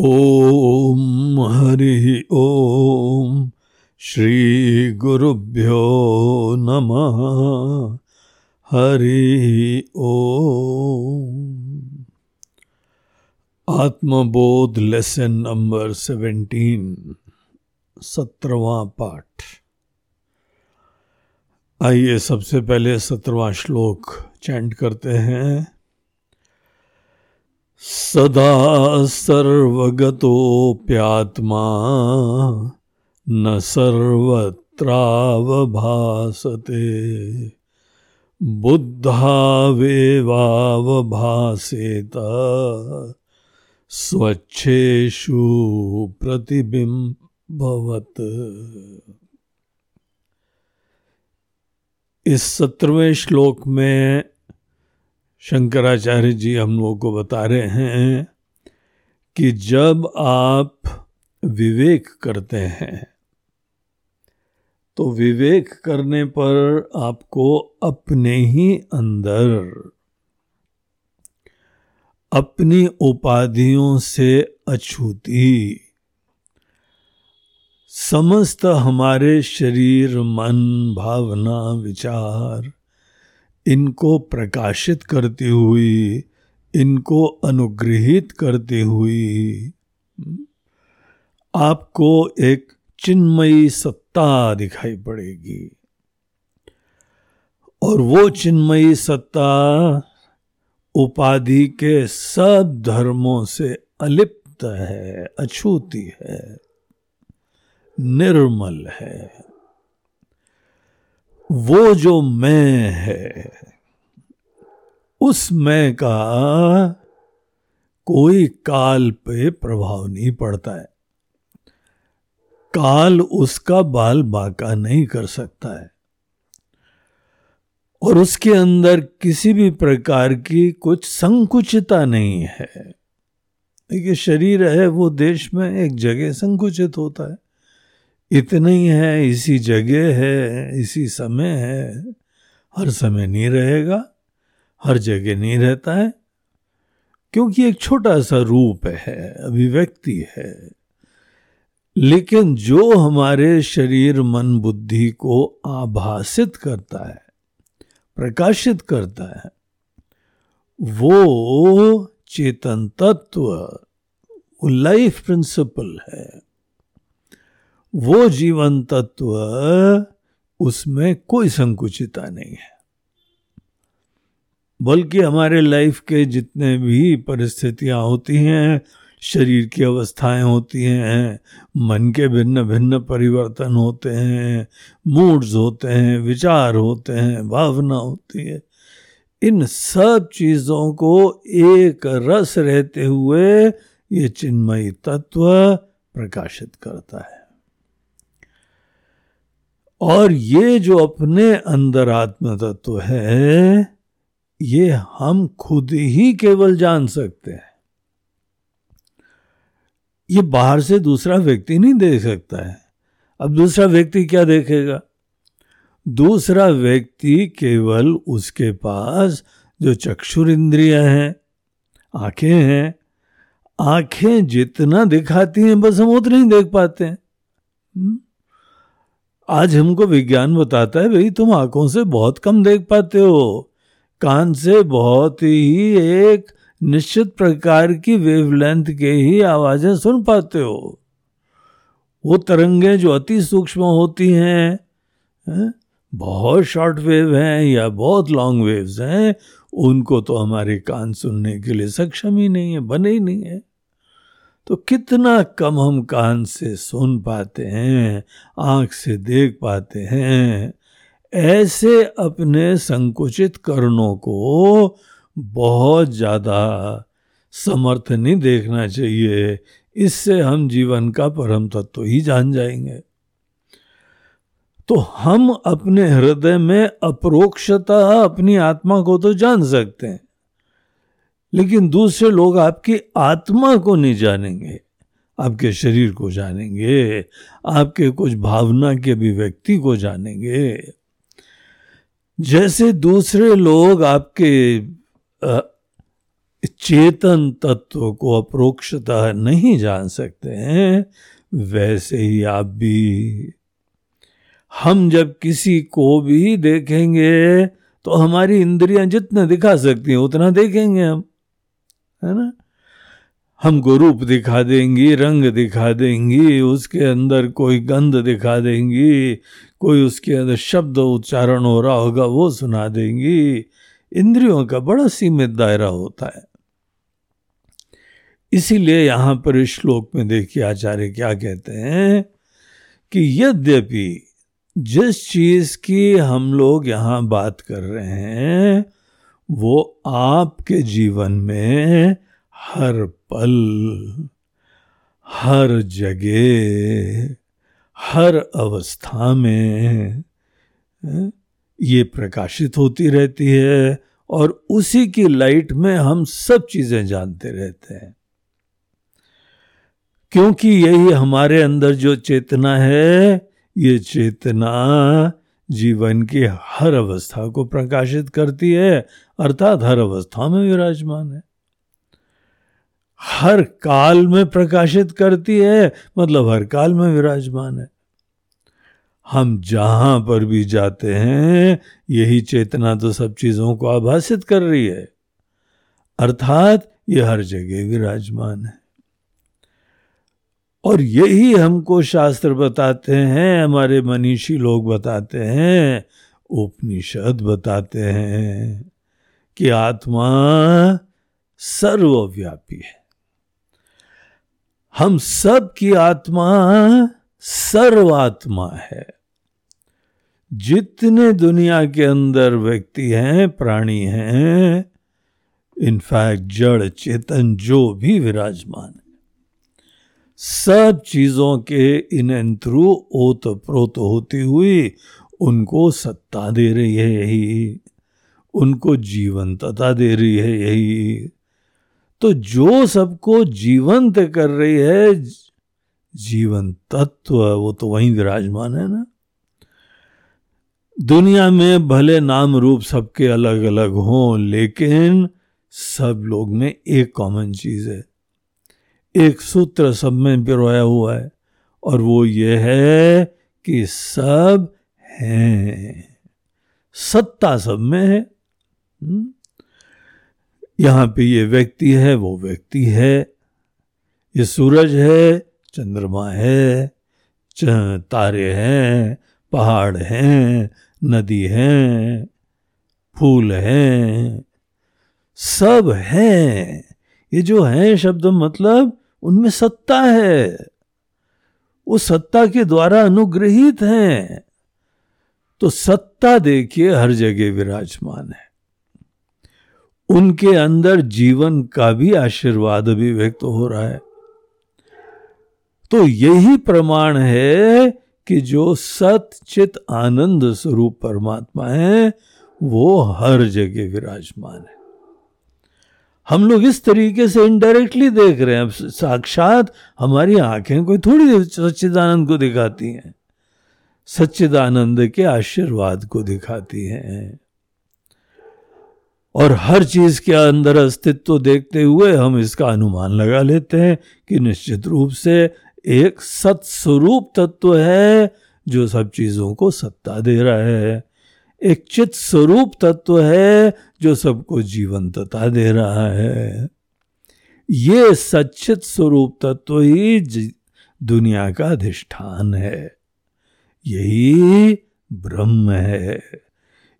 ॐ हरिः ॐ श्रीगुरुभ्यो नमः। हरि ॐ आत्मबोध लेसन नंबर सेवेंटीन सत्रवा पाठ। आइए सबसे पहले सत्रवा श्लोक चैंट करते हैं। सदा सर्वगतोऽप्यात्मा न सर्वत्रावभासते। बुद्धावेवावभासेत स्वच्छेषु प्रतिबिंबवत इस सत्रहवें श्लोक में शंकराचार्य जी हम लोगों को बता रहे हैं कि जब आप विवेक करते हैं तो विवेक करने पर आपको अपने ही अंदर, अपनी उपाधियों से अछूती, समस्त हमारे शरीर, मन, भावना, विचार इनको प्रकाशित करती हुई इनको अनुग्रहित करती हुई आपको एक चिन्मयी सत्ता दिखाई पड़ेगी। और वो चिन्मयी सत्ता उपाधि के सब धर्मों से अलिप्त है, अछूती है, निर्मल है। वो जो मैं है, उस मैं का कोई काल पे प्रभाव नहीं पड़ता है। काल उसका बाल बाका नहीं कर सकता है। और उसके अंदर किसी भी प्रकार की कुछ संकुचिता नहीं है। देखिए, शरीर है, वो देश में एक जगह संकुचित होता है। इतना ही है इसी जगह है, इसी समय है। हर समय नहीं रहेगा, हर जगह नहीं रहता है, क्योंकि एक छोटा सा रूप है, अभिव्यक्ति है। लेकिन जो हमारे शरीर, मन, बुद्धि को आभासित करता है, प्रकाशित करता है, वो चेतन तत्व वो लाइफ प्रिंसिपल है। वो जीवन तत्व उसमें कोई संकुचिता नहीं है। बल्कि हमारे लाइफ के जितने भी परिस्थितियाँ होती हैं, शरीर की अवस्थाएँ होती हैं, मन के भिन्न भिन्न परिवर्तन होते हैं मूड्स होते हैं, विचार होते हैं, भावना होती है, इन सब चीज़ों को एक रस रहते हुए ये चिन्मयी तत्व प्रकाशित करता है। और ये जो अपने अंदर आत्म तत्व है, ये हम खुद ही केवल जान सकते हैं। ये बाहर से दूसरा व्यक्ति नहीं देख सकता है। अब दूसरा व्यक्ति क्या देखेगा? दूसरा व्यक्ति केवल उसके पास जो चक्षुर इंद्रिया हैं, आँखें हैं, आँखें जितना दिखाती हैं, बस हम उतना ही देख पाते हैं। हम्म? आज हमको विज्ञान बताता है, भाई, तुम आँखों से बहुत कम देख पाते हो कान से बहुत ही एक निश्चित प्रकार की वेवलेंथ के ही आवाज़ें सुन पाते हो वो तरंगे जो अति सूक्ष्म होती हैं? बहुत शॉर्ट वेव हैं या बहुत लॉन्ग वेव्स हैं, उनको तो हमारे कान सुनने के लिए सक्षम ही नहीं है, बने ही नहीं है तो कितना कम हम कान से सुन पाते हैं, आँख से देख पाते हैं। ऐसे अपने संकुचित कर्णों को बहुत ज़्यादा समर्थ नहीं देखना चाहिए। इससे हम जीवन का परम तत्व तो ही जान जाएँगे। तो हम अपने हृदय में अप्रोक्षता अपनी आत्मा को तो जान सकते हैं। लेकिन दूसरे लोग आपकी आत्मा को नहीं जानेंगे, आपके शरीर को जानेंगे, आपके कुछ भावना के अभिव्यक्ति को जानेंगे। जैसे दूसरे लोग आपके चेतन तत्व को अप्रोक्षता नहीं जान सकते हैं, वैसे ही आप भी। हम जब किसी को भी देखेंगे तो हमारी इंद्रियाँ जितना दिखा सकती हैं, उतना देखेंगे हम। है ना? हमको रूप दिखा देंगी, रंग दिखा देंगी, उसके अंदर कोई गंध दिखा देंगी, कोई उसके अंदर शब्द उच्चारण हो रहा होगा, वो सुना देंगी। इंद्रियों का बड़ा सीमित दायरा होता है। इसीलिए यहाँ पर श्लोक में देखिए आचार्य क्या कहते हैं कि यद्यपि जिस चीज़ की हम लोग यहाँ बात कर रहे हैं वो आपके जीवन में हर पल, हर जगह, हर अवस्था में ये प्रकाशित होती रहती है और उसी की लाइट में हम सब चीज़ें जानते रहते हैं। क्योंकि यही हमारे अंदर जो चेतना है, ये चेतना जीवन की हर अवस्था को प्रकाशित करती है, अर्थात हर अवस्था में विराजमान है। हर काल में प्रकाशित करती है मतलब हर काल में विराजमान है। हम जहाँ पर भी जाते हैं, यही चेतना तो सब चीज़ों को आभासित कर रही है। अर्थात ये हर जगह विराजमान है। और यही हमको शास्त्र बताते हैं, हमारे मनीषी लोग बताते हैं, उपनिषद बताते हैं कि आत्मा सर्वव्यापी है। हम सब की आत्मा सर्वात्मा है। जितने दुनिया के अंदर व्यक्ति हैं, प्राणी हैं, इनफैक्ट जड़, चेतन, जो भी विराजमान है। सब चीज़ों के इन थ्रू ओत प्रोत होती हुई उनको सत्ता दे रही है यही। उनको जीवंतता दे रही है यही। तो जो सबको जीवंत कर रही है जीवन तत्व वो तो वहीं विराजमान है ना। दुनिया में भले नाम रूप सबके अलग अलग हों, लेकिन सब लोग में एक कॉमन चीज़ है। एक सूत्र सब में पिरोया हुआ है, और वो ये है कि सब हैं। सत्ता सब में है। हम्म? यहाँ पे ये व्यक्ति है, वो व्यक्ति है। ये सूरज है, चंद्रमा है तारे हैं, पहाड़ हैं, नदी हैं, फूल हैं। सब हैं। ये जो है शब्द मतलब उनमें सत्ता है। वो सत्ता के द्वारा अनुग्रहित हैं। तो सत्ता देखिए, हर जगह विराजमान है। उनके अंदर जीवन का भी आशीर्वाद भी व्यक्त हो रहा है। तो यही प्रमाण है कि जो सत चित आनंद स्वरूप परमात्मा है, वो हर जगह विराजमान है। हम लोग इस तरीके से इनडायरेक्टली देख रहे हैं। साक्षात हमारी आँखें कोई थोड़ी सच्चिदानंद को दिखाती हैं। सच्चिदानंद के आशीर्वाद को दिखाती हैं। और हर चीज़ के अंदर अस्तित्व देखते हुए हम इसका अनुमान लगा लेते हैं कि निश्चित रूप से एक सत्स्वरूप तत्व है जो सब चीज़ों को सत्ता दे रहा है। एक चित स्वरूप तत्व है जो सबको जीवंतता दे रहा है। ये सचित स्वरूप तत्व ही दुनिया का अधिष्ठान है। यही ब्रह्म है।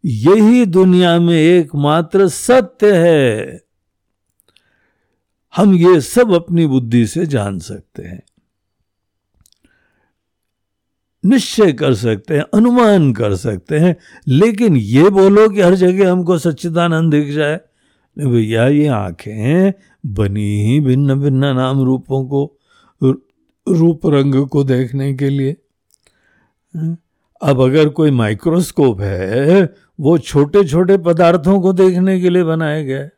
यही दुनिया में एकमात्र सत्य है। हम ये सब अपनी बुद्धि से जान सकते हैं। निश्चय कर सकते हैं, अनुमान कर सकते हैं, लेकिन ये बोलो कि हर जगह हमको सच्चिदानंद दिख जाए। भैया, ये आँखें बनी ही भिन्न भिन्न नाम रूपों को, रूप रंग को देखने के लिए। अब अगर कोई माइक्रोस्कोप है, वो छोटे छोटे पदार्थों को देखने के लिए बनाया गया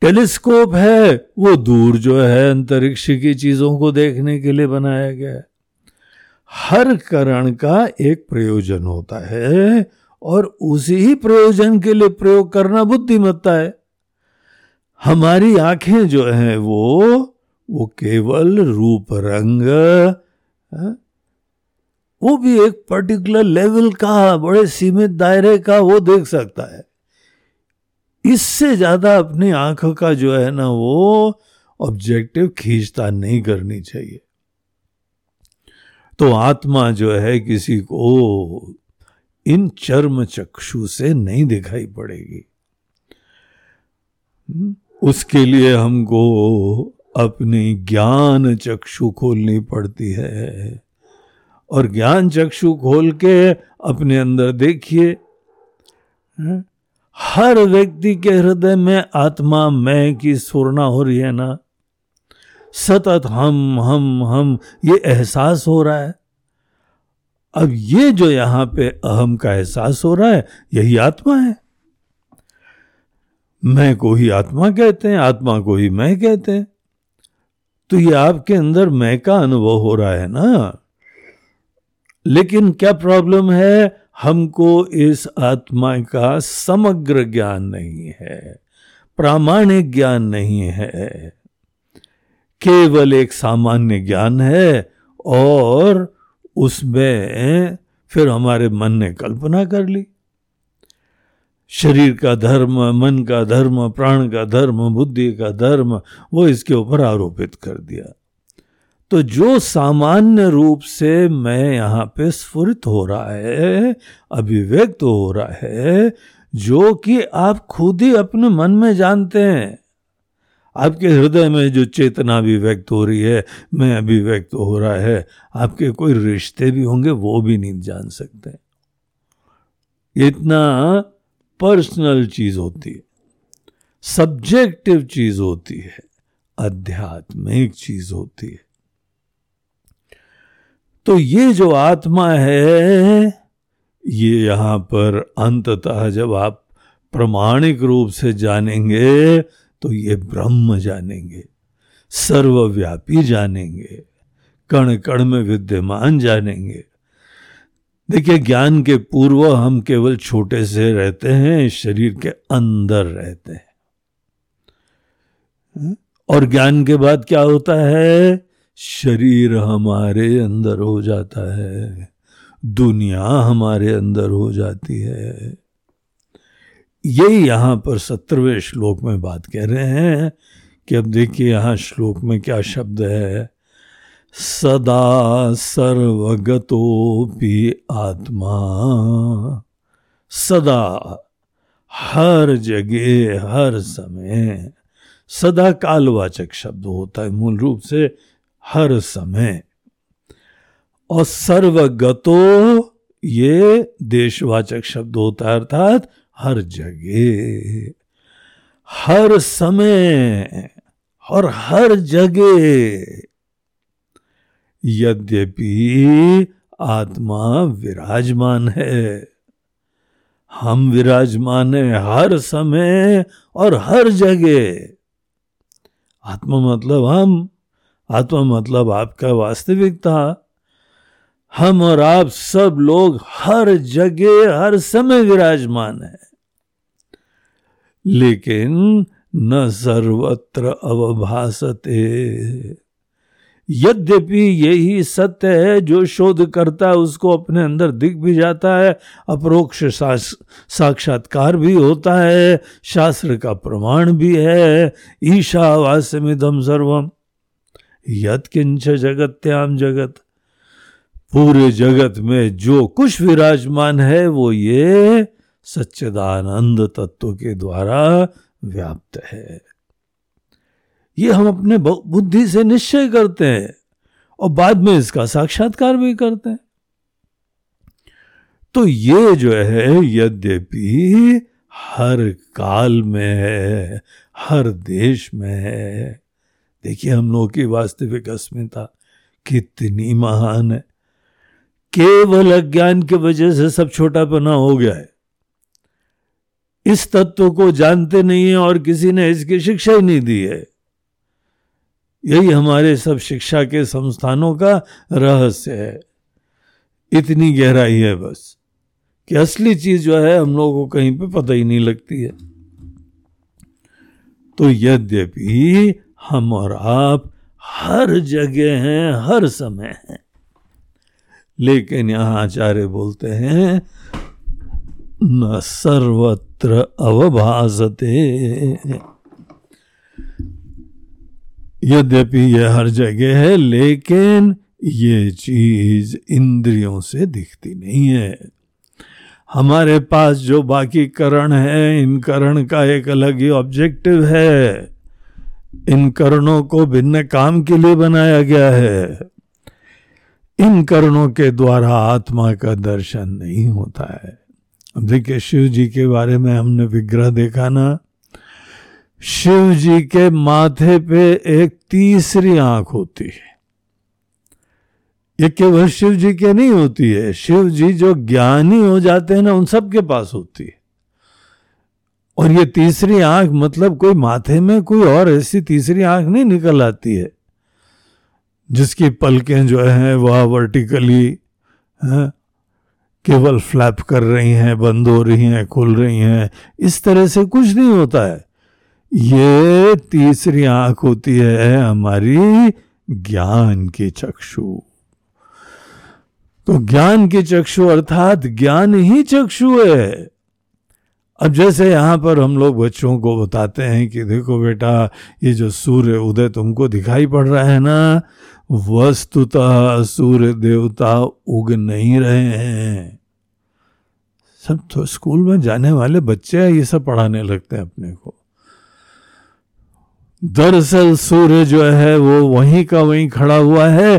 टेलीस्कोप है, वो दूर जो है अंतरिक्ष की चीज़ों को देखने के लिए बनाया गया है। हर करण का एक प्रयोजन होता है और उसी ही प्रयोजन के लिए प्रयोग करना बुद्धिमत्ता है। हमारी आँखें जो हैं वो वो केवल रूप रंग हाँ, वो भी एक पर्टिकुलर लेवल का बड़े सीमित दायरे का वो देख सकता है। इससे ज़्यादा अपनी आँखों का जो है ना वो ऑब्जेक्टिव खींचता नहीं करनी चाहिए। तो आत्मा जो है किसी को इन चर्म चक्षु से नहीं दिखाई पड़ेगी। हम्म, उसके लिए हमको अपनी ज्ञान चक्षु खोलनी पड़ती है और ज्ञान चक्षु खोल के अपने अंदर देखिए हम्म, हर व्यक्ति के हृदय में आत्मा मैं की स्फुरना हो रही है ना? सतत हम हम हम, ये एहसास हो रहा है। अब ये जो यहाँ पे अहम का एहसास हो रहा है, यही आत्मा है। मैं को ही आत्मा कहते हैं, आत्मा को ही मैं कहते हैं। तो ये आपके अंदर मैं का अनुभव हो रहा है ना? लेकिन क्या प्रॉब्लम है? हमको इस आत्मा का समग्र ज्ञान नहीं है, प्रामाणिक ज्ञान नहीं है। केवल एक सामान्य ज्ञान है और उसमें फिर हमारे मन ने कल्पना कर ली। शरीर का धर्म, मन का धर्म, प्राण का धर्म, बुद्धि का धर्म, वो इसके ऊपर आरोपित कर दिया। तो जो सामान्य रूप से मैं यहाँ पे स्फुरित हो रहा है, अभिव्यक्त हो रहा है, जो कि आप खुद ही अपने मन में जानते हैं आपके हृदय में जो चेतना भी व्यक्त हो रही है, मैं अभिव्यक्त हो रहा है, आपके कोई रिश्ते भी होंगे, वो भी नहीं जान सकते। इतना पर्सनल चीज़ होती है, सब्जेक्टिव चीज़ होती है, आध्यात्मिक चीज़ होती है। तो ये जो आत्मा है, ये यहाँ पर अंततः जब आप प्रामाणिक रूप से जानेंगे तो ये ब्रह्म जानेंगे, सर्वव्यापी जानेंगे कण कण में विद्यमान जानेंगे। देखिए, ज्ञान के पूर्व हम केवल छोटे से रहते हैं, शरीर के अंदर रहते हैं? और ज्ञान के बाद क्या होता है? शरीर हमारे अंदर हो जाता है, दुनिया हमारे अंदर हो जाती है। यही यहाँ पर सत्रहवें श्लोक में बात कह रहे हैं कि अब देखिए यहाँ श्लोक में क्या शब्द है। सदा सर्वगतोपि आत्मा। सदा, हर जगह, हर समय। सदा कालवाचक शब्द होता है, मूल रूप से हर समय। और सर्वगतो ये देशवाचक शब्द होता है, अर्थात हर जगह, हर समय और हर जगह। यद्यपि आत्मा विराजमान है, हम विराजमान है हर समय और हर जगह। आत्मा मतलब हम, आत्मा मतलब आपका वास्तविकता। हम और आप सब लोग हर जगह, हर समय विराजमान है। लेकिन न सर्वत्र अवभासते। यद्यपि यही सत्य है, जो शोध करता है उसको अपने अंदर दिख भी जाता है, अप्रोक्ष साक्षात्कार भी होता है, शास्त्र का प्रमाण भी है ईशावास्यमिदम सर्वम यद किंच जगत्याम जगत। पूरे जगत में जो कुछ विराजमान है, वो ये सच्चिदानंद तत्व के द्वारा व्याप्त है। ये हम अपने बुद्धि से निश्चय करते हैं और बाद में इसका साक्षात्कार भी करते हैं। तो ये जो है, यद्यपि हर काल में है, हर देश में है। देखिए हम लोगों की वास्तविक अस्मिता कितनी महान है। केवल अज्ञान की वजह से सब छोटा पना हो गया है। इस तत्व को जानते नहीं है और किसी ने इसकी शिक्षा ही नहीं दी है। यही हमारे सब शिक्षा के संस्थानों का रहस्य है। इतनी गहराई है बस। कि असली चीज़ जो है, हम लोगों को कहीं पे पता ही नहीं लगती है। तो यद्यपि हम और आप हर जगह हैं, हर समय हैं। लेकिन यहाँ आचार्य बोलते हैं न सर्वत्र अवभासते। यद्यपि यह हर जगह है, लेकिन ये चीज़ इंद्रियों से दिखती नहीं है। हमारे पास जो बाकी करण है, इन करण का एक अलग ही ऑब्जेक्टिव है। इन करणों को भिन्न काम के लिए बनाया गया है। इन करणों के द्वारा आत्मा का दर्शन नहीं होता है। देखिए, शिव जी के बारे में हमने विग्रह देखा ना। शिव जी के माथे पे एक तीसरी आँख होती है। ये केवल शिव जी के नहीं होती है। शिव जी जो ज्ञानी हो जाते हैं ना, उन सब के पास होती है। और ये तीसरी आँख मतलब कोई माथे में कोई और ऐसी तीसरी आँख नहीं निकल आती है, जिसकी पलकें जो है वह वर्टिकली केवल फ्लैप कर रही हैं, बंद हो रही हैं, खुल रही हैं। इस तरह से कुछ नहीं होता है। ये तीसरी आँख होती है हमारी ज्ञान की चक्षु। तो ज्ञान की चक्षु अर्थात ज्ञान ही चक्षु है। अब जैसे यहाँ पर हम लोग बच्चों को बताते हैं कि देखो बेटा, ये जो सूर्य उदय तुमको दिखाई पड़ रहा है ना, वस्तुतः सूर्य देवता उग नहीं रहे हैं। सब तो स्कूल में जाने वाले बच्चे ये सब पढ़ाने लगते हैं अपने को। दरअसल सूर्य जो है, वो वहीं का वहीं खड़ा हुआ है,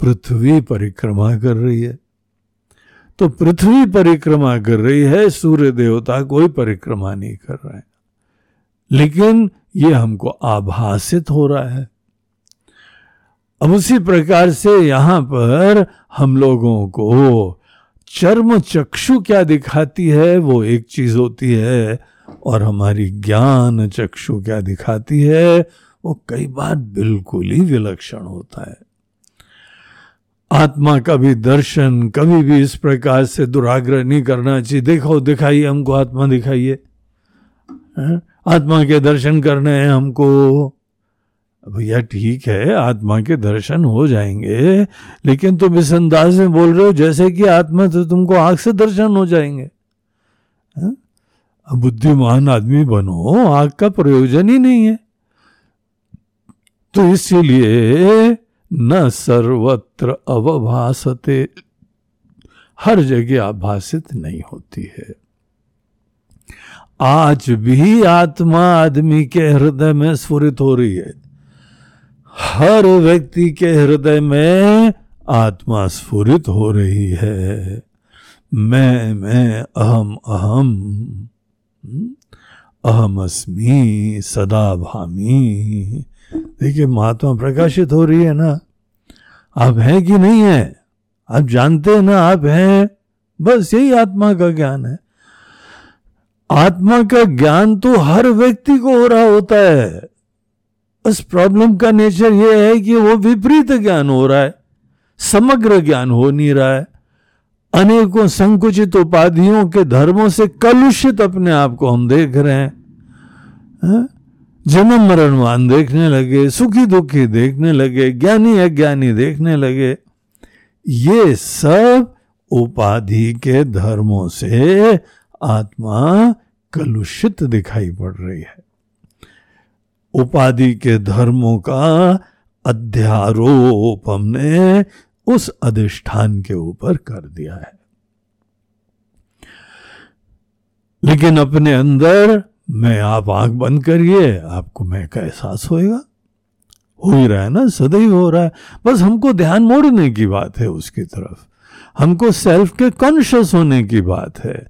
पृथ्वी परिक्रमा कर रही है। तो पृथ्वी परिक्रमा कर रही है, सूर्य देवता कोई परिक्रमा नहीं कर रहे है। लेकिन ये हमको आभासित हो रहा है। अब उसी प्रकार से यहाँ पर हम लोगों को चर्म चक्षु क्या दिखाती है, वो एक चीज़ होती है, और हमारी ज्ञान चक्षु क्या दिखाती है, वो कई बार बिल्कुल ही विलक्षण होता है। आत्मा का भी दर्शन, कभी भी इस प्रकार से दुराग्रह नहीं करना चाहिए। देखो, दिखाइए, हमको आत्मा दिखाइए। आत्मा के दर्शन करने हैं हमको। भैया, ठीक है, आत्मा के दर्शन हो जाएँगे, लेकिन तुम इस अंदाज में बोल रहे हो जैसे कि आत्मा तो तुमको आँख से दर्शन हो जाएँगे। बुद्धिमान आदमी बनो, आँख का प्रयोजन ही नहीं है। तो इसीलिए न सर्वत्र अवभासते। हर जगह आभासित नहीं होती है। आज भी आत्मा आदमी के हृदय में स्फुरित हो रही है। हर व्यक्ति के हृदय में आत्मा स्फुरित हो रही है। मैं मैं, अहम अहम अहम अस्मी सदा भामी देखिए, महात्मा प्रकाशित हो रही है ना। आप हैं कि नहीं है? आप जानते हैं ना, आप हैं। बस यही आत्मा का ज्ञान है। आत्मा का ज्ञान तो हर व्यक्ति को हो रहा होता है। उस प्रॉब्लम का नेचर यह है कि वो विपरीत ज्ञान हो रहा है। समग्र ज्ञान हो नहीं रहा है। अनेकों संकुचित उपाधियों के धर्मों से कलुषित अपने आप को हम देख रहे हैं। हाँ? जन्म मरणवान देखने लगे, सुखी दुखी देखने लगे, ज्ञानी अज्ञानी देखने लगे। ये सब उपाधि के धर्मों से आत्मा कलुषित दिखाई पड़ रही है। उपाधि के धर्मों का अध्यारोप हमने उस अधिष्ठान के ऊपर कर दिया है। लेकिन अपने अंदर मैं आप आँख बंद करिए, आपको मैं का एहसास होएगा। हो ही रहा है ना, सदैव हो रहा है। बस हमको ध्यान मोड़ने की बात है उसकी तरफ़। हमको सेल्फ के कॉन्शियस होने की बात है।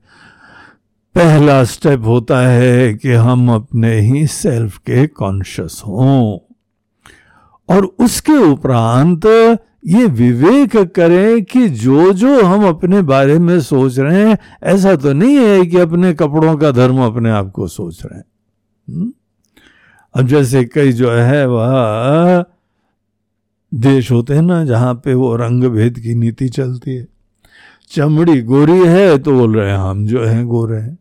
पहला स्टेप होता है कि हम अपने ही सेल्फ के कॉन्शियस हों। और उसके उपरांत ये विवेक करें कि जो जो हम अपने बारे में सोच रहे हैं, ऐसा तो नहीं है कि अपने कपड़ों का धर्म अपने आप को सोच रहे हैं। हम्म? अब जैसे कई जो है, वह देश होते हैं ना, जहाँ पे वो रंग भेद की नीति चलती है। चमड़ी गोरी है तो बोल रहे हैं, हम जो हैं गोरे हैं।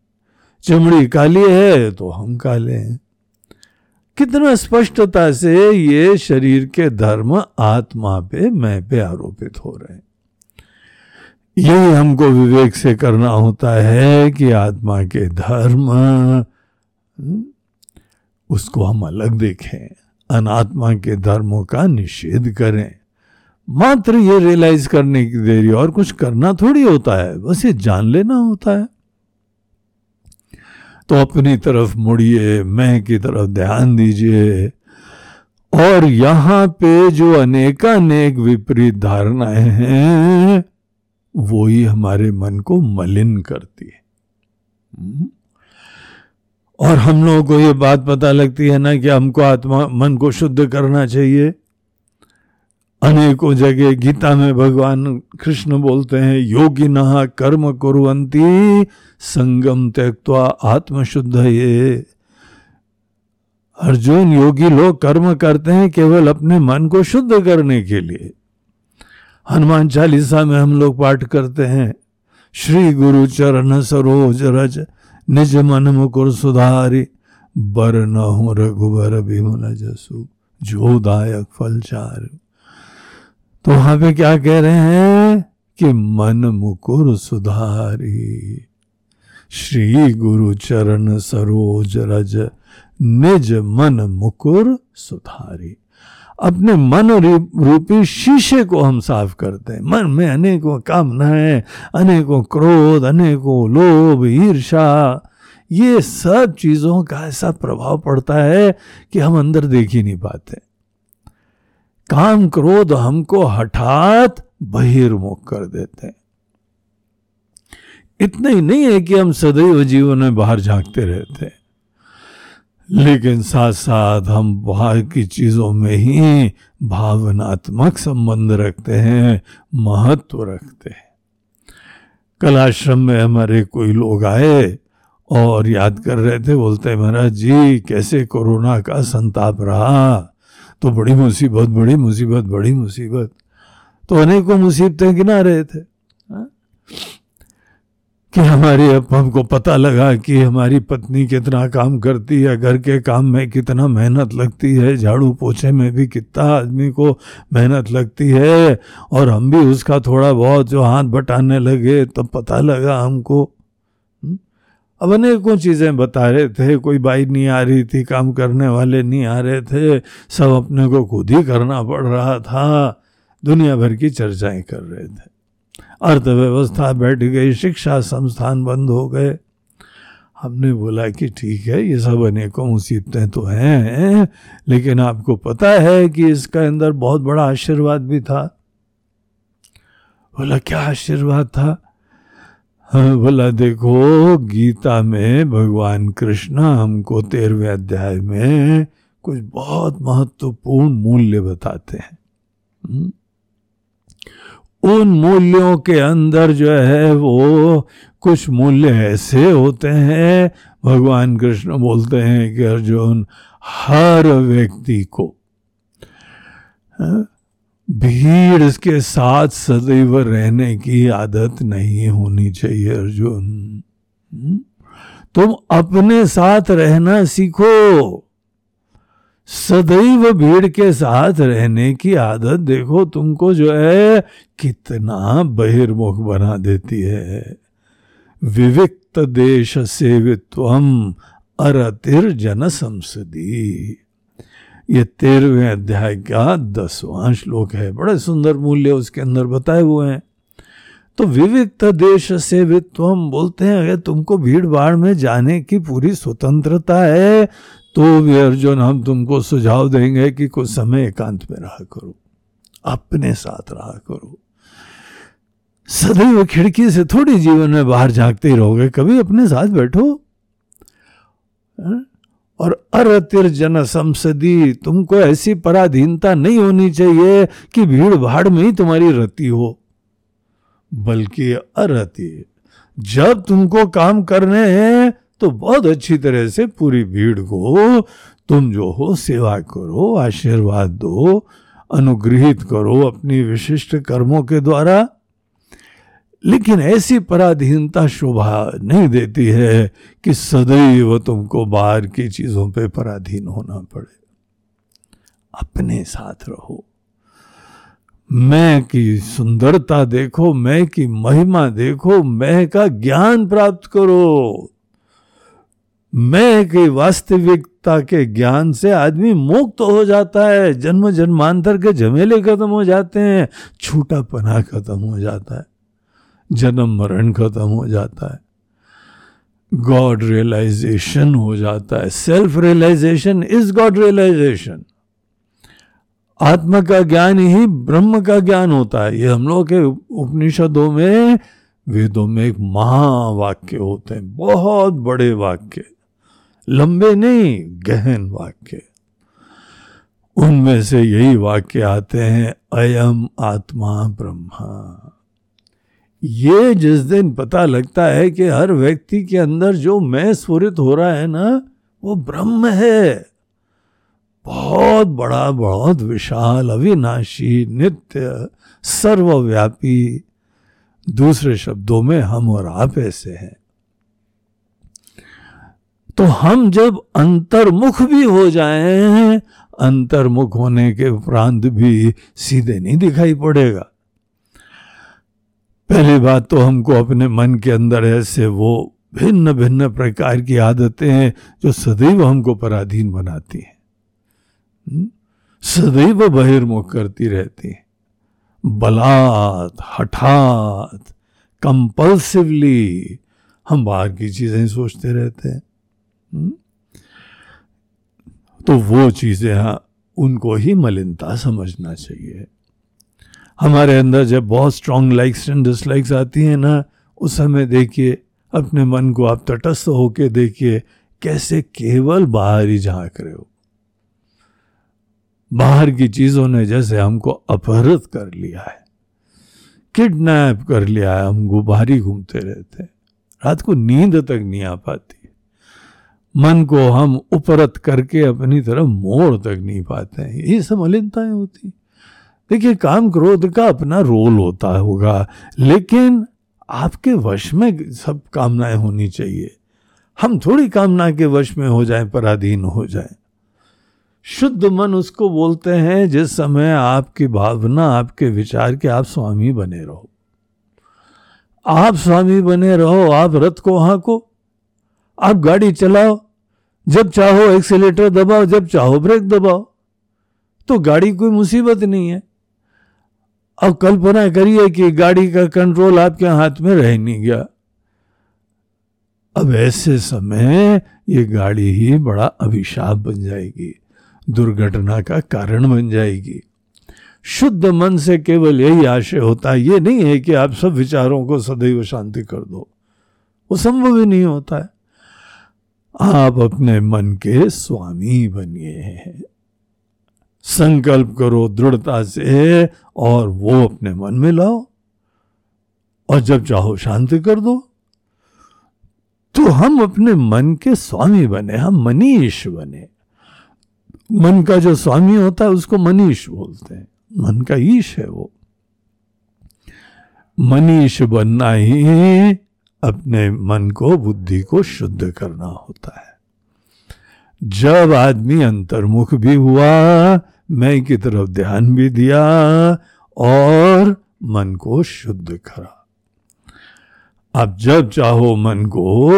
चमड़ी काली है तो हम काले हैं। कितना स्पष्टता से ये शरीर के धर्म आत्मा पे, मैं पे आरोपित हो रहे हैं। यही हमको विवेक से करना होता है कि आत्मा के धर्म, उसको हम अलग देखें, अनात्मा के धर्मों का निषेध करें। मात्र ये रियलाइज़ करने की देरी और कुछ करना थोड़ी होता है, बस ये जान लेना होता है। तो अपनी तरफ़ मुड़िए, मैं की तरफ़ ध्यान दीजिए। और यहाँ पे जो अनेकानेक विपरीत धारणाएँ हैं, वो ही हमारे मन को मलिन करती है। हम्म। और हम लोगों को ये बात पता लगती है ना कि हमको आत्मा, मन को शुद्ध करना चाहिए। अनेकों जगह गीता में भगवान कृष्ण बोलते हैं, योगी नहा कर्म कुरंती संगम त्यक्वा आत्मशुद्ध ये अर्जुन, योगी लोग कर्म करते हैं केवल अपने मन को शुद्ध करने के लिए। हनुमान चालीसा में हम लोग पाठ करते हैं, श्री गुरु चरण सरोज रज, निज मन मुकुर सुधारी, बर न हो रघुबर भीमन जसु, जो दायक फल चार। तो वहाँ पे क्या कह रहे हैं कि मन मुकुर सुधारी। श्री गुरु चरण सरोज रज, निज मन मुकुर सुधारी। अपने मन रूपी शीशे को हम साफ़ करते हैं। मन में अनेकों कामनाएँ, अनेकों क्रोध, अनेकों लोभ ईर्षा ये सब चीज़ों का ऐसा प्रभाव पड़ता है कि हम अंदर देख ही नहीं पाते। काम क्रोध हमको हठात बहिर्मुख कर देते हैं। इतना ही नहीं है कि हम सदैव जीवन में बाहर झांकते रहते हैं। लेकिन साथ साथ हम बाहर की चीज़ों में ही भावनात्मक संबंध रखते हैं, महत्व रखते हैं। कल आश्रम में हमारे कोई लोग आए और याद कर रहे थे, बोलते महाराज जी, कैसे कोरोना का संताप रहा? तो बड़ी मुसीबत बड़ी मुसीबत बड़ी मुसीबत तो अनेकों मुसीबतें गिना रहे थे हा? कि हमारी अब हमको पता लगा कि हमारी पत्नी कितना काम करती है, घर के काम में कितना मेहनत लगती है, झाड़ू पोछे में भी कितना आदमी को मेहनत लगती है, और हम भी उसका थोड़ा बहुत जो हाथ बटाने लगे, तब पता लगा हमको? अब अनेकों चीज़ें बता रहे थे, कोई बाई नहीं आ रही थी, काम करने वाले नहीं आ रहे थे, सब अपने को खुद ही करना पड़ रहा था। दुनिया भर की चर्चाएँ कर रहे थे। अर्थव्यवस्था बैठ गई, शिक्षा संस्थान बंद हो गए। हमने बोला कि ठीक है, ये सब अनेकों मुसीबतें तो हैं, लेकिन आपको पता है कि इसका अंदर बहुत बड़ा आशीर्वाद भी था। बोला, क्या आशीर्वाद था? बोला देखो गीता में भगवान कृष्ण हमको तेरहवें अध्याय में कुछ बहुत महत्वपूर्ण मूल्य बताते हैं हम्म? उन मूल्यों के अंदर जो है वो कुछ मूल्य ऐसे होते हैं भगवान कृष्ण बोलते हैं कि अर्जुन हर व्यक्ति को हाँ, भीड़ के साथ सदैव रहने की आदत नहीं होनी चाहिए, अर्जुन। हम्म? तुम अपने साथ रहना सीखो। सदैव भीड़ के साथ रहने की आदत देखो, तुमको जो है कितना बहिर्मुख बना देती है। विविक्त देश सेवित्व अरतिर जन संसदी। ये तेरहवें अध्याय का दसवां श्लोक है। बड़े सुंदर मूल्य उसके अंदर बताए हुए हैं। तो विविध देश से वित्वम बोलते हैं, अगर तुमको भीड़ भाड़ में जाने की पूरी स्वतंत्रता है तो भी अर्जुन, हम तुमको सुझाव देंगे कि कुछ समय एकांत में रहा करो। अपने साथ रहा करो। सदैव खिड़की से थोड़ी जीवन में बाहर झांकते ही रहोगे, कभी अपने साथ बैठो। और अरतिर जन संसदी, तुमको ऐसी पराधीनता नहीं होनी चाहिए कि भीड़ भाड़ में ही तुम्हारी रति हो। बल्कि अरति, जब तुमको काम करने हैं तो बहुत अच्छी तरह से पूरी भीड़ को तुम जो हो सेवा करो, आशीर्वाद दो, अनुग्रहित करो अपनी विशिष्ट कर्मों के द्वारा। लेकिन ऐसी पराधीनता शोभा नहीं देती है कि सदैव तुमको बाहर की चीज़ों पे पराधीन होना पड़े। अपने साथ रहो। मैं की सुंदरता देखो, मैं की महिमा देखो, मैं का ज्ञान प्राप्त करो। मैं की वास्तविकता के ज्ञान से आदमी मुक्त हो जाता है, जन्म जन्मांतर के झमेले खत्म हो जाते हैं छूटा पना खत्म हो जाता है। जन्म मरण खत्म हो जाता है। गॉड रियलाइजेशन हो जाता है। Self realization is God realization आत्मा का ज्ञान ही ब्रह्म का ज्ञान होता है। ये हम लोग के उपनिषदों में, वेदों में एक महावाक्य होते हैं। बहुत बड़े वाक्य। लंबे नहीं, गहन वाक्य। उनमें से यही वाक्य आते हैं, अयम आत्मा ब्रह्मा। ये जिस दिन पता लगता है कि हर व्यक्ति के अंदर जो मैं स्फुरित हो रहा है ना, वो ब्रह्म है। बहुत बड़ा, बहुत विशाल, अविनाशी, नित्य, सर्वव्यापी। दूसरे शब्दों में हम और आप ऐसे हैं। तो हम जब अंतर्मुख भी हो जाए, अंतर्मुख होने के उपरांत भी सीधे नहीं दिखाई पड़ेगा। पहली बात तो हमको अपने मन के अंदर ऐसे वो भिन्न भिन्न प्रकार की आदतें हैं जो सदैव हमको पराधीन बनाती हैं हम्म? सदैव बहिर्मुख करती रहती हैं बलात्, हठात, कंपल्सिवली हम बाहर की चीज़ें सोचते रहते हैं हम्म? तो वो चीज़ें हाँ उनको ही मलिनता समझना चाहिए हमारे अंदर जब बहुत स्ट्रांग लाइक्स एंड डिसलाइक्स आती हैं ना, उस समय देखिए, अपने मन को आप तटस्थ होके देखिए, कैसे केवल बाहर ही झाँक रहे हो। बाहर की चीज़ों ने जैसे हमको अपहृत कर लिया है। किडनैप कर लिया है, हम गुबारी घूमते रहते हैं। रात को नींद तक नहीं आ पाती। मन को हम उपरत करके अपनी तरफ़ मोड़ तक नहीं पाते हैं। ये सब मलिनताएँ होती देखिए, काम क्रोध का अपना रोल होता होगा, लेकिन आपके वश में सब कामनाएँ होनी चाहिए। हम थोड़ी कामना के वश में हो जाएँ, पराधीन हो जाएँ। शुद्ध मन उसको बोलते हैं, जिस समय आपकी भावना, आपके विचार के आप स्वामी बने रहो। आप स्वामी बने रहो, आप रथ को हाँको, आप गाड़ी चलाओ, जब चाहो एक्सीटर दबाओ, जब चाहो ब्रेक दबाओ तो गाड़ी कोई मुसीबत नहीं है। अब कल्पना करिए कि गाड़ी का कंट्रोल आपके हाथ में रह नहीं गया। अब ऐसे समय ये गाड़ी ही बड़ा अभिशाप बन जाएगी, दुर्घटना का कारण बन जाएगी। शुद्ध मन से केवल यही आशय होता है ये नहीं है कि आप सब विचारों को सदैव शांति कर दो। वो संभव ही नहीं होता है। आप अपने मन के स्वामी बनिए संकल्प करो दृढ़ता से और वो अपने मन में लाओ। और जब चाहो शांत कर दो। तो हम अपने मन के स्वामी बने, हम मनीष बने। मन का जो स्वामी होता है, उसको मनीष बोलते हैं। मन का ईश है वो। मनीष बनना ही अपने मन को, बुद्धि को शुद्ध करना होता है। जब आदमी अंतर्मुख भी हुआ, मैं की तरफ़ ध्यान भी दिया और मन को शुद्ध करा। अब जब चाहो मन को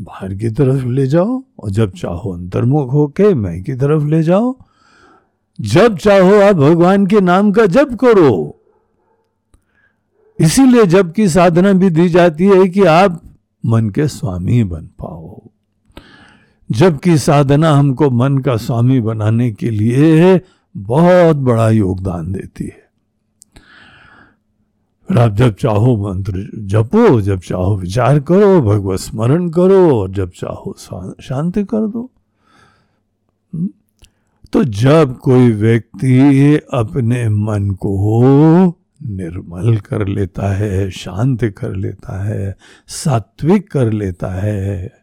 बाहर की तरफ़ ले जाओ और जब चाहो अंतर्मुख होके मैं की तरफ़ ले जाओ। जब चाहो आप भगवान के नाम का जप करो। इसीलिए जब की साधना भी दी जाती है कि आप मन के स्वामी बन पाओ। जबकि साधना हमको मन का स्वामी बनाने के लिए बहुत बड़ा योगदान देती है आप जब चाहो मंत्र जपो, जब चाहो विचार करो, भगवत स्मरण करो, और जब चाहो शांति कर दो हम्म? तो जब कोई व्यक्ति अपने मन को निर्मल कर लेता है, शांत कर लेता है, सात्विक कर लेता है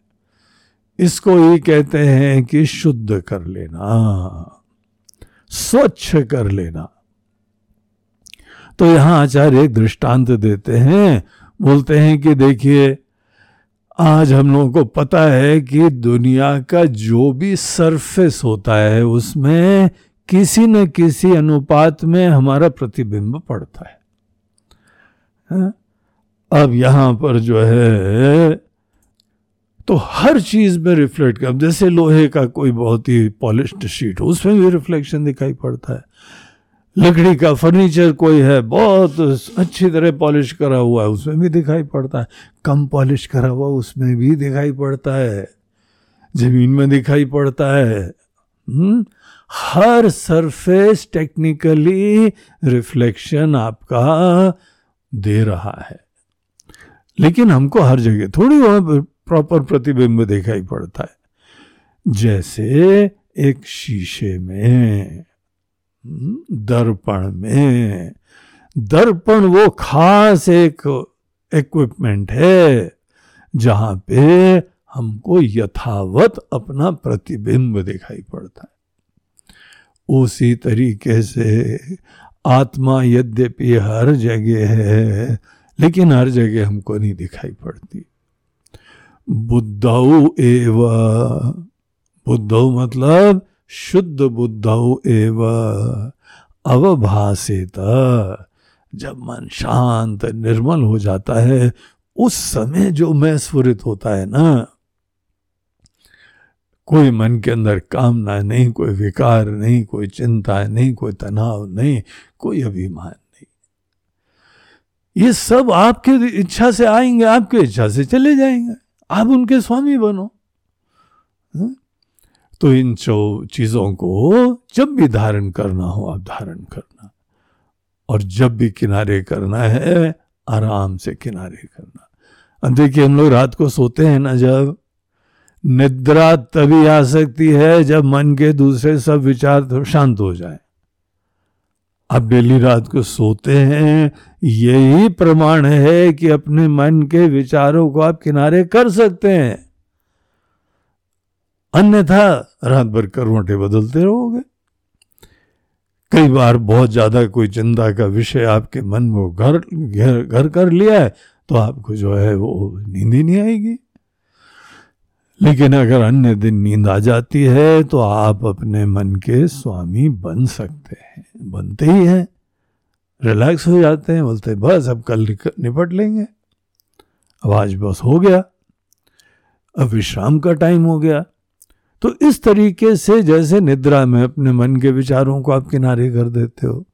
इसको ही कहते हैं कि शुद्ध कर लेना, स्वच्छ कर लेना तो यहाँ आचार्य एक दृष्टांत देते हैं, बोलते हैं कि देखिए, आज हम लोगों को पता है कि दुनिया का जो भी सरफेस होता है, उसमें किसी न किसी अनुपात में हमारा प्रतिबिंब पड़ता है हाँ? अब यहाँ पर जो है तो हर चीज़ में रिफ्लेक्ट कर जैसे लोहे का कोई बहुत ही पॉलिश्ड शीट उसमें भी रिफ्लेक्शन दिखाई पड़ता है। लकड़ी का फर्नीचर कोई है, बहुत अच्छी तरह पॉलिश करा हुआ है, उसमें भी दिखाई पड़ता है। कम पॉलिश करा हुआ उसमें भी दिखाई पड़ता है। ज़मीन में दिखाई पड़ता है। हुँ? हर सरफेस टेक्निकली रिफ्लेक्शन आपका दे रहा है। लेकिन हमको हर जगह, थोड़ी वहाँ प्रॉपर प्रतिबिंब दिखाई पड़ता है जैसे एक शीशे में दर्पण में दर्पण वो खास एक इक्विपमेंट है जहाँ पे हमको यथावत अपना प्रतिबिंब दिखाई पड़ता है उसी तरीके से आत्मा यद्यपि हर जगह है लेकिन हर जगह हमको नहीं दिखाई पड़ती बुद्धौ एव। बुद्धौ मतलब शुद्ध बुद्धौ एव। अवभाषित जब मन शांत, निर्मल हो जाता है, उस समय जो मैं स्फुरित होता है ना, कोई मन के अंदर कामना नहीं, कोई विकार नहीं, कोई चिंता नहीं, कोई तनाव नहीं, कोई अभिमान नहीं। ये सब आपके इच्छा से आएँगे, आपके इच्छा से चले जाएँगे। आप उनके स्वामी बनो। हाँ? तो इन चीज़ों को जब भी धारण करना हो, आप धारण करना। और जब भी किनारे करना है, आराम से किनारे करना। देखिए, हम लोग रात को सोते हैं ना जब? निद्रा तभी आ सकती है जब मन के दूसरे सब विचार शांत हो जाए। अब डेली रात को सोते हैं। यही प्रमाण है कि अपने मन के विचारों को आप किनारे कर सकते हैं। अन्यथा रात भर करवटे बदलते रहोगे। कई बार बहुत ज़्यादा कोई चिंता का विषय आपके मन में घर घर घर कर लिया है तो आपको जो है वो नींद ही नहीं आएगी। लेकिन अगर अन्य दिन नींद आ जाती है तो आप अपने मन के स्वामी बन सकते हैं। बनते ही हैं। रिलैक्स हो जाते हैं, बोलते बस, अब कल निपट लेंगे। अब आज बस हो गया। अब विश्राम का टाइम हो गया। तो इस तरीके से जैसे निद्रा में अपने मन के विचारों को आप किनारे कर देते हो,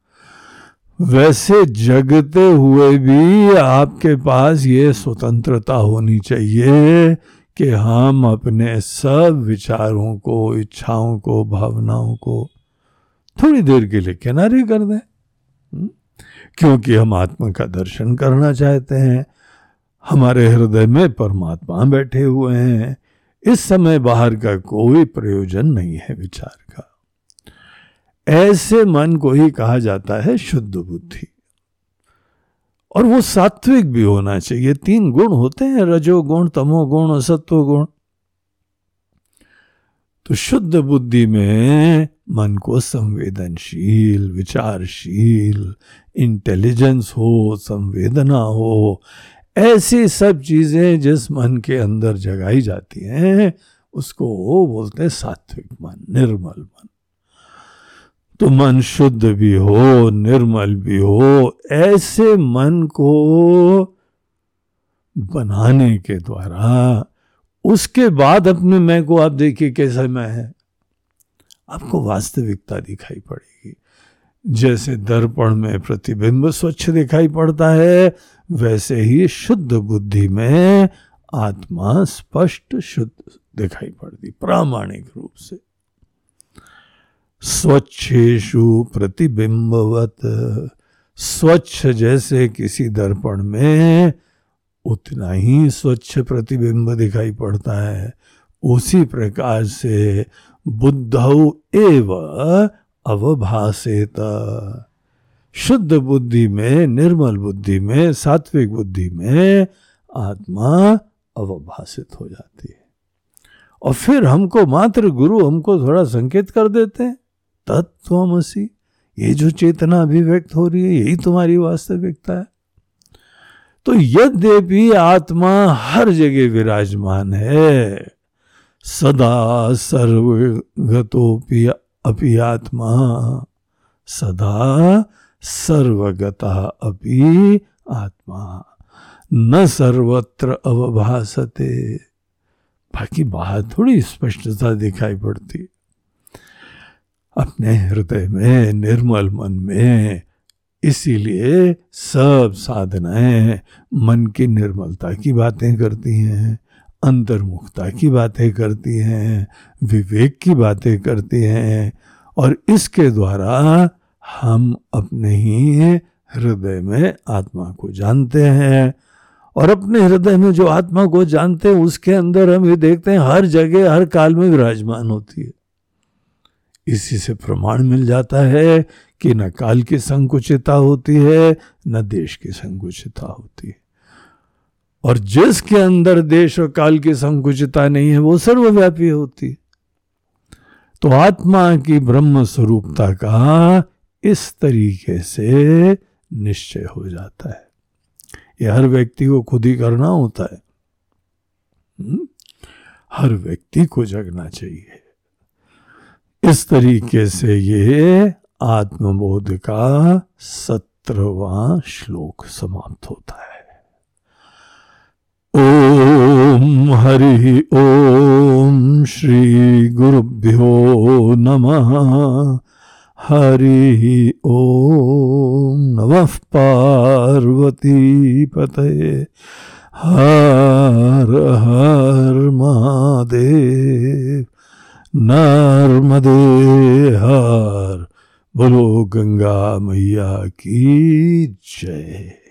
वैसे जगते हुए भी आपके पास ये स्वतंत्रता होनी चाहिए कि हम अपने सब विचारों को, इच्छाओं को, भावनाओं को थोड़ी देर के लिए किनारे कर दें। हम्म? क्योंकि हम आत्मा का दर्शन करना चाहते हैं। हमारे हृदय में परमात्मा बैठे हुए हैं। इस समय बाहर का कोई प्रयोजन नहीं है विचार का। ऐसे मन को ही कहा जाता है शुद्ध बुद्धि। और वो सात्विक भी होना चाहिए। तीन गुण होते हैं रजोगुण तमोगुण और सत्व गुण। तो शुद्ध बुद्धि में मन को संवेदनशील, विचारशील इंटेलिजेंस हो, संवेदना हो, ऐसी सब चीज़ें जिस मन के अंदर जगाई जाती हैं, उसको बोलते हैं सात्विक मन, निर्मल मन। तो मन शुद्ध भी हो, निर्मल भी हो, ऐसे मन को बनाने के द्वारा, उसके बाद अपने मैं को आप देखिए कैसा मैं है। आपको वास्तविकता दिखाई पड़ेगी। जैसे दर्पण में प्रतिबिंब स्वच्छ दिखाई पड़ता है, वैसे ही शुद्ध बुद्धि में आत्मा स्पष्ट शुद्ध दिखाई पड़ती, प्रामाणिक रूप से। स्वच्छेशु प्रतिबिंबवत। स्वच्छ जैसे किसी दर्पण में उतना ही स्वच्छ प्रतिबिंब दिखाई पड़ता है। उसी प्रकार से बुद्ध एव अवभाषित। शुद्ध बुद्धि में, निर्मल बुद्धि में, सात्विक बुद्धि में आत्मा अवभाषित हो जाती है। और फिर हमको मात्र गुरु हमको थोड़ा संकेत कर देते हैं। तत्वमसी ये जो चेतना अभिव्यक्त हो रही है, यही तुम्हारी वास्तविकता है। तो यद्यपि आत्मा हर जगह विराजमान है, सदा सर्वगतोपि अपि आत्मा, सदा सर्वगता अपि आत्मा। न सर्वत्र अवभासते। बाकी बात थोड़ी स्पष्टता दिखाई पड़ती। अपने हृदय में, निर्मल मन में। इसीलिए सब साधनाएँ मन की निर्मलता की बातें करती हैं, अंतर्मुखता की बातें करती हैं, विवेक की बातें करती हैं और इसके द्वारा हम अपने ही हृदय में आत्मा को जानते हैं और अपने हृदय में जो आत्मा को जानते हैं, उसके अंदर हम ये देखते हैं, हर जगह, हर काल में विराजमान होती है। इसी से प्रमाण मिल जाता है कि न काल की संकुचिता होती है, न देश की संकुचिता होती है। और जिसके अंदर देश और काल की संकुचिता नहीं है, वो सर्वव्यापी होती है। तो आत्मा की ब्रह्म स्वरूपता का इस तरीके से निश्चय हो जाता है। ये हर व्यक्ति को खुद ही करना होता है। हम्म? हर व्यक्ति को जगना चाहिए। इस तरीके से ये आत्मबोध का सत्रवा श्लोक समाप्त होता है। ओम हरि ओम श्री गुरुभ्यो नमः। हरि ओम नमः पार्वती पते हर हर महादेव। नर्मदे हार बोलो गंगा मैया की जय।